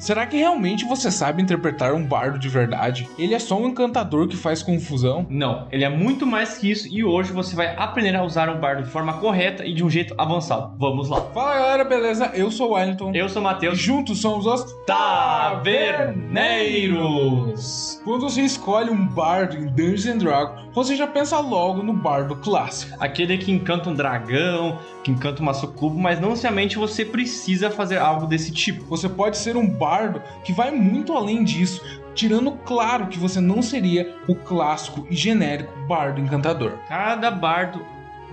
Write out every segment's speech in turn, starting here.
Será que realmente você sabe interpretar um bardo de verdade? Ele é só um encantador que faz confusão? Não, ele é muito mais que isso e hoje você vai aprender a usar um bardo de forma correta e de um jeito avançado. Vamos lá. Fala galera, beleza? Eu sou o Wellington. Eu sou o E Matheus. juntos somos os Taverneiros. Quando você escolhe um bardo em Dungeons and Dragons, você já pensa logo no bardo clássico. Aquele que encanta um dragão, que encanta uma sucubo, mas não necessariamente você precisa fazer algo desse tipo. Você pode ser um bardo que vai muito além disso, tirando claro que você não seria o clássico e genérico bardo encantador. Cada bardo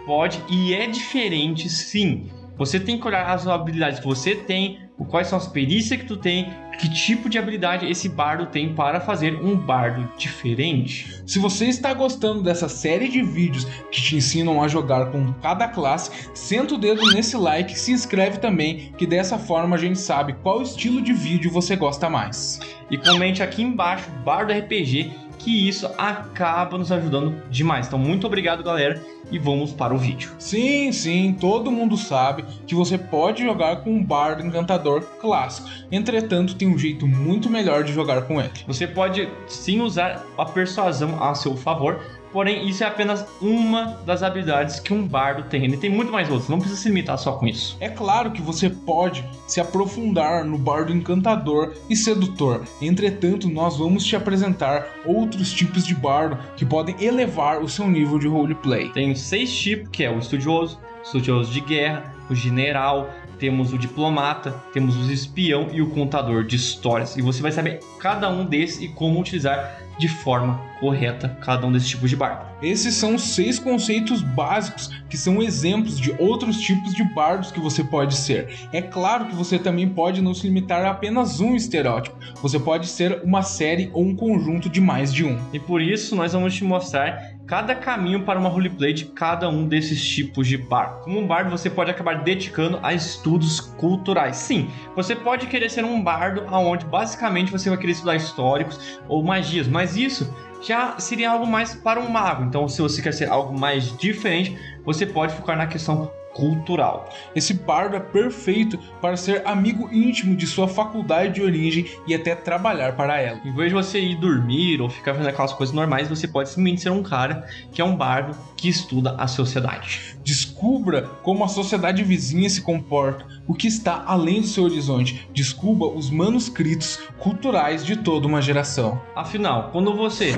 pode e é diferente, sim. Você tem que olhar as habilidades que você tem, quais são as perícias que tu tem, que tipo de habilidade esse bardo tem para fazer um bardo diferente. Se você está gostando dessa série de vídeos que te ensinam a jogar com cada classe, senta o dedo nesse like e se inscreve também, que dessa forma a gente sabe qual estilo de vídeo você gosta mais. E comente aqui embaixo, Bardo RPG, que isso acaba nos ajudando demais. Então, muito obrigado, galera, e vamos para o vídeo. Sim, sim, todo mundo sabe que você pode jogar com um bardo encantador clássico. Entretanto, tem um jeito muito melhor de jogar com ele. Você pode sim usar a persuasão a seu favor, porém isso é apenas uma das habilidades que um bardo tem. Ele tem muito mais outras, não precisa se limitar só com isso. É claro que você pode se aprofundar no bardo encantador e sedutor. Entretanto, nós vamos te apresentar outros tipos de bardo que podem elevar o seu nível de roleplay. Tem seis tipos, que é o estudioso, estudioso de guerra, o general, temos o diplomata, temos o espião e o contador de histórias. E você vai saber cada um desses e como utilizar de forma correta cada um desses tipos de bardo. Esses são os seis conceitos básicos que são exemplos de outros tipos de bardos que você pode ser. É claro que você também pode não se limitar a apenas um estereótipo. Você pode ser uma série ou um conjunto de mais de um. E por isso nós vamos te mostrar cada caminho para uma roleplay de cada um desses tipos de bardo. Como um bardo, você pode acabar dedicando a estudos culturais. Sim, você pode querer ser um bardo onde basicamente você vai querer estudar históricos ou magias, mas isso já seria algo mais para um mago. Então, se você quer ser algo mais diferente, você pode focar na questão cultural. Esse bardo é perfeito para ser amigo íntimo de sua faculdade de origem e até trabalhar para ela. Em vez de você ir dormir ou ficar fazendo aquelas coisas normais, você pode simplesmente ser um cara que é um bardo que estuda a sociedade. Descubra como a sociedade vizinha se comporta, o que está além do seu horizonte. Descubra os manuscritos culturais de toda uma geração. Afinal, quando você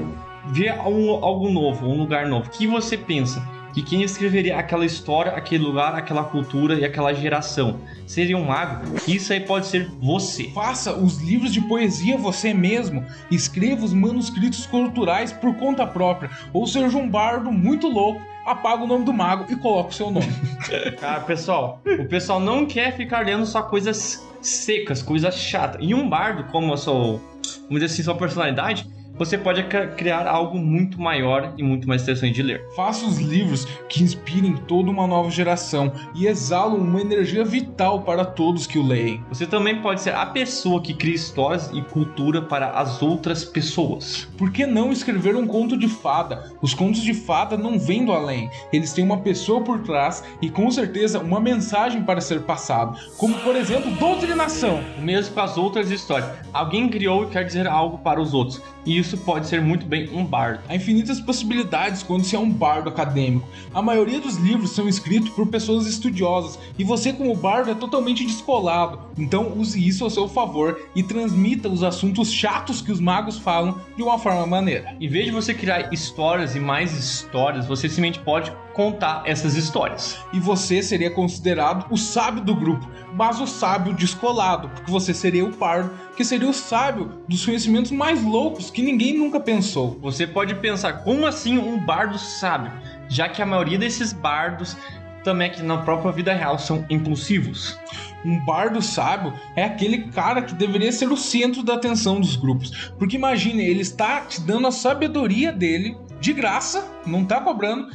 vê algo novo, um lugar novo, o que você pensa? Que quem escreveria aquela história, aquele lugar, aquela cultura e aquela geração seria um mago? Isso aí pode ser você. Faça os livros de poesia você mesmo. Escreva os manuscritos culturais por conta própria. Ou seja um bardo muito louco. Apaga o nome do mago e coloca o seu nome. Cara, pessoal, o pessoal não quer ficar lendo só coisas secas, coisas chatas. E um bardo, como a sua, vamos dizer assim, sua personalidade, você pode cri- criar algo muito maior e muito mais interessante de ler. Faça os livros que inspirem toda uma nova geração e exalam uma energia vital para todos que o leem. Você também pode ser a pessoa que cria histórias e cultura para as outras pessoas. Por que não escrever um conto de fada? Os contos de fada não vêm do além. Eles têm uma pessoa por trás e com certeza uma mensagem para ser passado, como por exemplo, doutrinação. Mesmo com as outras histórias. Alguém criou e quer dizer algo para os outros. E isso pode ser muito bem um bardo. Há infinitas possibilidades quando se é um bardo acadêmico. A maioria dos livros são escritos por pessoas estudiosas e você, como bardo, é totalmente descolado. Então, use isso ao seu favor e transmita os assuntos chatos que os magos falam de uma forma maneira. Em vez de você criar histórias e mais histórias, você simplesmente pode contar essas histórias. E você seria considerado o sábio do grupo, mas o sábio descolado, porque você seria o pardo, que seria o sábio dos conhecimentos mais loucos que ninguém nunca pensou. Você pode pensar, como assim um bardo sábio? Já que a maioria desses bardos também aqui na própria vida real são impulsivos. Um bardo sábio é aquele cara que deveria ser o centro da atenção dos grupos. Porque imagine, ele está te dando a sabedoria dele de graça, não está cobrando,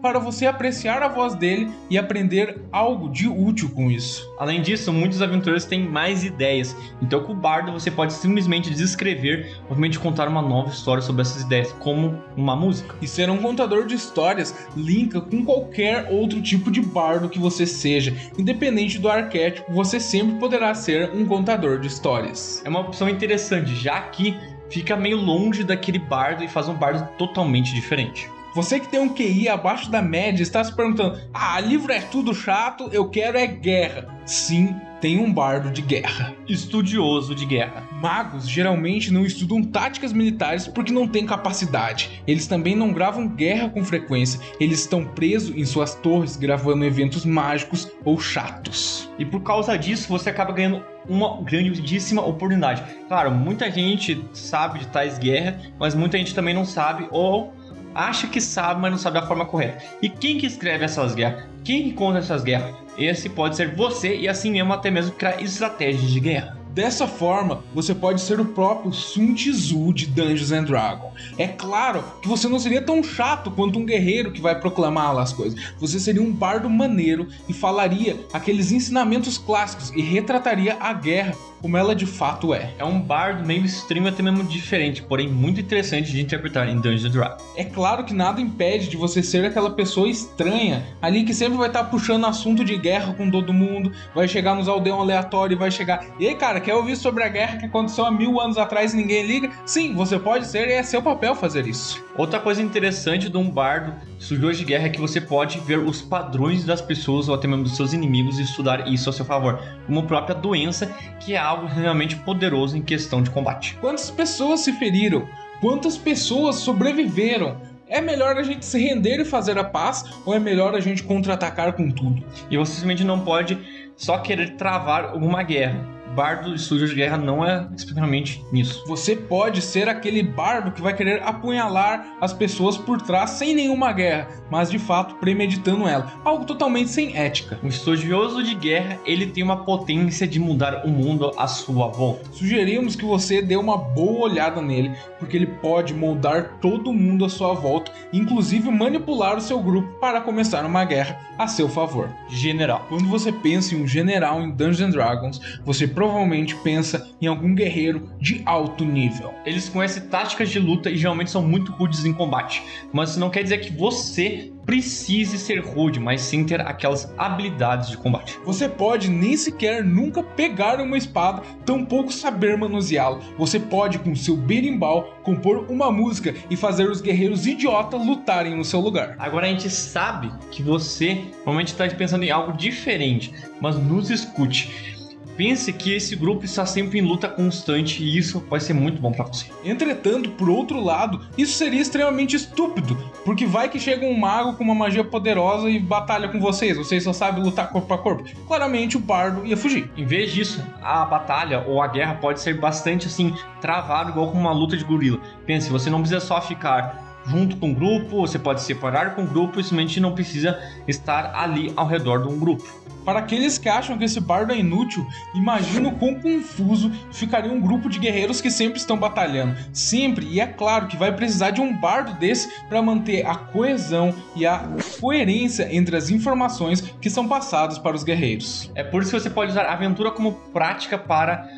para você apreciar a voz dele e aprender algo de útil com isso. Além disso, muitos aventureiros têm mais ideias, então com o bardo você pode simplesmente descrever ou realmente contar uma nova história sobre essas ideias, como uma música. E ser um contador de histórias linka com qualquer outro tipo de bardo que você seja, independente do arquétipo, você sempre poderá ser um contador de histórias. É uma opção interessante, já que fica meio longe daquele bardo e faz um bardo totalmente diferente. Você que tem um QI abaixo da média está se perguntando: ah, livro é tudo chato, eu quero é guerra. Sim, tem um bardo de guerra. Estudioso de guerra. Magos geralmente não estudam táticas militares porque não têm capacidade. Eles também não gravam guerra com frequência. Eles estão presos em suas torres gravando eventos mágicos ou chatos. E por causa disso, você acaba ganhando uma grandíssima oportunidade. Claro, muita gente sabe de tais guerras, mas muita gente também não sabe ou acha que sabe, mas não sabe a forma correta. E quem que escreve essas guerras? Quem que conta essas guerras? Esse pode ser você e assim mesmo até mesmo criar estratégias de guerra. Dessa forma, você pode ser o próprio Sun Tzu de Dungeons and Dragons. É claro que você não seria tão chato quanto um guerreiro que vai proclamar as coisas. Você seria um bardo maneiro e falaria aqueles ensinamentos clássicos e retrataria a guerra como ela de fato é. É um bardo meio extremo até mesmo diferente, porém muito interessante de interpretar em Dungeons Dragons. É claro que nada impede de você ser aquela pessoa estranha ali que sempre vai estar puxando assunto de guerra com todo mundo, vai chegar nos aldeão aleatório e vai chegar. E aí, cara, quer ouvir sobre a guerra que aconteceu há mil anos atrás e ninguém liga? Sim, você pode ser e é seu papel fazer isso. Outra coisa interessante de um bardo estudioso de guerra é que você pode ver os padrões das pessoas ou até mesmo dos seus inimigos e estudar isso a seu favor, como própria doença, que é algo realmente poderoso em questão de combate. Quantas pessoas se feriram? Quantas pessoas sobreviveram? É melhor a gente se render e fazer a paz ou é melhor a gente contra-atacar com tudo? E você simplesmente não pode só querer travar alguma guerra bardo de estúdio de guerra não é especificamente nisso. Você pode ser aquele bardo que vai querer apunhalar as pessoas por trás sem nenhuma guerra, mas de fato premeditando ela. Algo totalmente sem ética. Um estudioso de guerra, ele tem uma potência de mudar o mundo à sua volta. Sugerimos que você dê uma boa olhada nele, porque ele pode moldar todo mundo à sua volta, inclusive manipular o seu grupo para começar uma guerra a seu favor. General. Quando você pensa em um general em Dungeons and Dragons, você provavelmente pensa em algum guerreiro de alto nível. Eles conhecem táticas de luta e geralmente são muito rudes em combate, mas isso não quer dizer que você precise ser rude, mas sim ter aquelas habilidades de combate. Você pode nem sequer nunca pegar uma espada, tampouco saber manuseá-la. Você pode, com seu berimbau, compor uma música e fazer os guerreiros idiota lutarem no seu lugar. Agora a gente sabe que você normalmente está pensando em algo diferente, mas nos escute pense que esse grupo está sempre em luta constante e isso vai ser muito bom para você. Entretanto, por outro lado, isso seria extremamente estúpido, porque vai que chega um mago com uma magia poderosa e batalha com vocês, vocês só sabem lutar corpo a corpo. Claramente o bardo ia fugir. Em vez disso, a batalha ou a guerra pode ser bastante assim travado igual com uma luta de gorila. Pense, você não precisa só ficar junto com o grupo, você pode separar com o grupo e simplesmente não precisa estar ali ao redor de um grupo. Para aqueles que acham que esse bardo é inútil, imagina o quão confuso ficaria um grupo de guerreiros que sempre estão batalhando. Sempre, e é claro que vai precisar de um bardo desse para manter a coesão e a coerência entre as informações que são passadas para os guerreiros. É por isso que você pode usar a aventura como prática para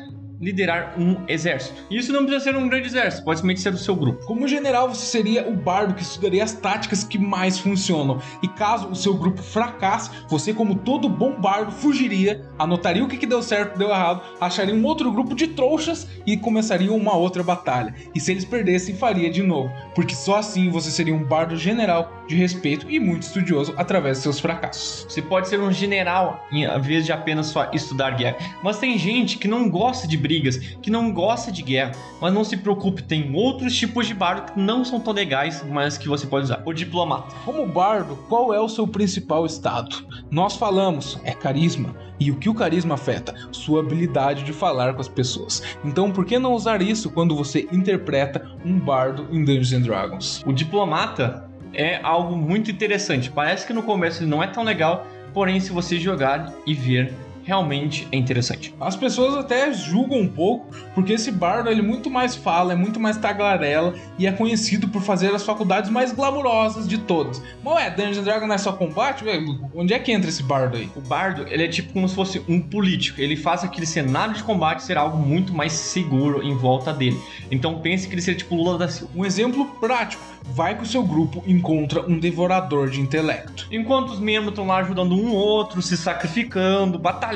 liderar um exército. E isso não precisa ser um grande exército, pode simplesmente ser do seu grupo. Como general, você seria o bardo que estudaria as táticas que mais funcionam. E caso o seu grupo fracasse, você, como todo bom bardo, fugiria, anotaria o que, que deu certo deu errado, acharia um outro grupo de trouxas e começaria uma outra batalha. E se eles perdessem, faria de novo, porque só assim você seria um bardo general de respeito e muito estudioso através de seus fracassos. Você pode ser um general em vez de apenas só estudar guerra, mas tem gente que não gosta de brigar brigas, que não gosta de guerra. Mas não se preocupe, tem outros tipos de bardo que não são tão legais, mas que você pode usar. O diplomata. Como bardo, qual é o seu principal estado? Nós falamos, é carisma. E o que o carisma afeta? Sua habilidade de falar com as pessoas. Então, por que não usar isso quando você interpreta um bardo em Dungeons and Dragons? O diplomata é algo muito interessante. Parece que no começo ele não é tão legal, porém, se você jogar e ver realmente é interessante. As pessoas até julgam um pouco, porque esse bardo ele muito mais fala, é muito mais tagarela e é conhecido por fazer as faculdades mais glamurosas de todas. Mas ué, Dungeons Dragons não é só combate? Ué, onde é que entra esse bardo aí? O bardo, ele é tipo como se fosse um político. Ele faz aquele cenário de combate ser algo muito mais seguro em volta dele. Então pense que ele seria tipo Lula da Silva. Um exemplo prático. Vai que o seu grupo encontra um devorador de intelecto. Enquanto os membros estão lá ajudando um outro, se sacrificando, batalhando,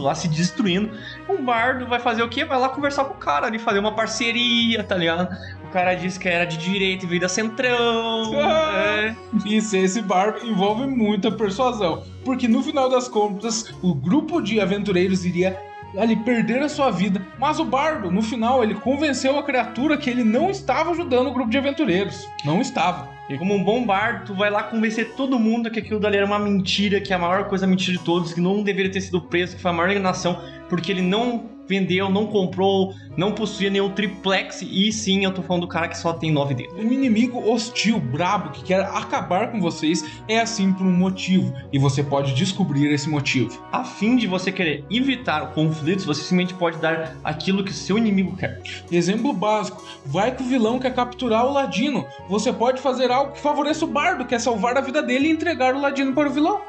lá se destruindo, um bardo vai fazer o quê? Vai lá conversar com o cara ali, fazer uma parceria, tá ligado? O cara disse que era de direita e veio da centrão. Ah, é. Isso, esse bardo envolve muita persuasão. Porque no final das contas, o grupo de aventureiros iria ali perder a sua vida. Mas o bardo, no final, ele convenceu a criatura que ele não estava ajudando o grupo de aventureiros. Não estava. E como um bom bardo, tu vai lá convencer todo mundo que aquilo dali era uma mentira, que é a maior coisa mentira de todos, que não deveria ter sido preso, que foi a maior enganação, porque ele não vendeu, não comprou, não possuía nenhum triplex. E sim, eu tô falando do cara que só tem nove dedos. Um inimigo hostil, brabo, que quer acabar com vocês, é assim por um motivo. E você pode descobrir esse motivo. A fim de você querer evitar conflitos, você simplesmente pode dar aquilo que seu inimigo quer. Exemplo básico: vai que o vilão quer capturar o ladino. Você pode fazer algo que favoreça o bardo, que é salvar a vida dele e entregar o ladino para o vilão.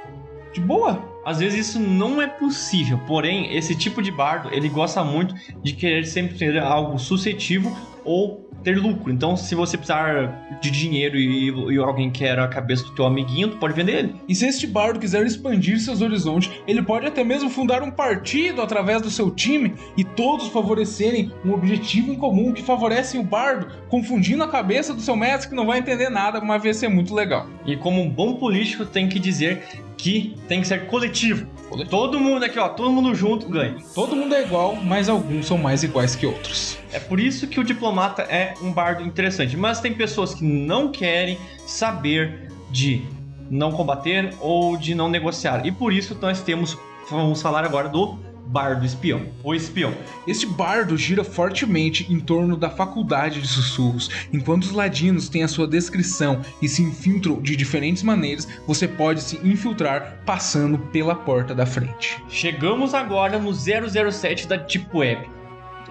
De boa. Às vezes isso não é possível, porém, esse tipo de bardo, ele gosta muito de querer sempre ter algo suscetível ou ter lucro. Então, se você precisar de dinheiro e, e alguém quer a cabeça do teu amiguinho, tu pode vender ele. E se este bardo quiser expandir seus horizontes, ele pode até mesmo fundar um partido através do seu time e todos favorecerem um objetivo em comum que favorecem o bardo, confundindo a cabeça do seu mestre que não vai entender nada, mas vai ser muito legal. E como um bom político tem que dizer que tem que ser coletivo. Todo mundo aqui, ó, todo mundo junto ganha. Todo mundo é igual, mas alguns são mais iguais que outros. É por isso que o diplomata é um bardo interessante. Mas tem pessoas que não querem saber de não combater ou de não negociar. E por isso nós temos, vamos falar agora do bardo espião, o espião. Este bardo gira fortemente em torno da faculdade de sussurros. Enquanto os ladinos têm a sua descrição e se infiltram de diferentes maneiras, você pode se infiltrar passando pela porta da frente. Chegamos agora no 007 da Deep Web.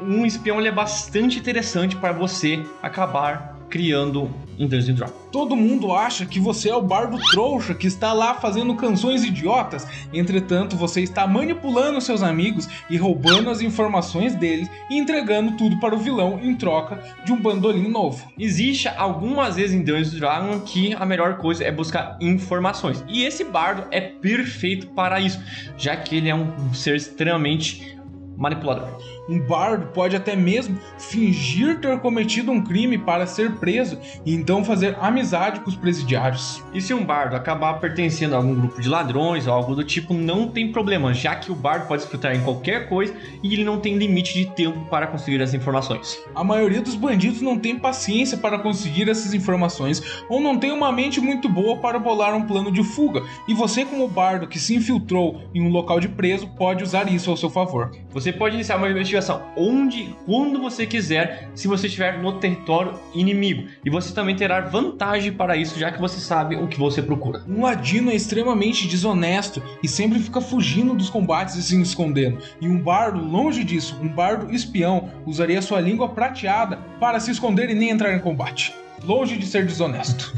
Um espião é bastante interessante para você acabar criando em Dungeons Dragons. Todo mundo acha que você é o bardo trouxa que está lá fazendo canções idiotas. Entretanto, você está manipulando seus amigos e roubando as informações deles e entregando tudo para o vilão em troca de um bandolim novo. Existe algumas vezes em Dungeons Dragons que a melhor coisa é buscar informações. E esse bardo é perfeito para isso, já que ele é um ser extremamente manipulador. Um bardo pode até mesmo fingir ter cometido um crime para ser preso e então fazer amizade com os presidiários. E se um bardo acabar pertencendo a algum grupo de ladrões ou algo do tipo, não tem problema, já que o bardo pode escutar em qualquer coisa e ele não tem limite de tempo para conseguir as informações. A maioria dos bandidos não tem paciência para conseguir essas informações ou não tem uma mente muito boa para bolar um plano de fuga, e você, como bardo que se infiltrou em um local de preso, pode usar isso ao seu favor. Você pode iniciar uma investigação onde, quando você quiser, se você estiver no território inimigo. E você também terá vantagem para isso, já que você sabe o que você procura. Um ladino é extremamente desonesto e sempre fica fugindo dos combates e se escondendo. E um bardo, longe disso, um bardo espião, usaria sua língua prateada para se esconder e nem entrar em combate. Longe de ser desonesto.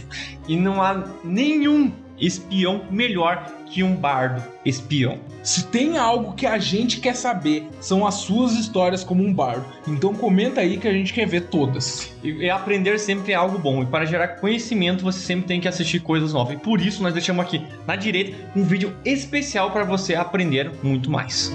E não há nenhum espião melhor que um bardo espião. Se tem algo que a gente quer saber, são as suas histórias como um bardo. Então comenta aí que a gente quer ver todas. E aprender sempre é algo bom. E para gerar conhecimento, você sempre tem que assistir coisas novas. E por isso nós deixamos aqui na direita um vídeo especial para você aprender muito mais.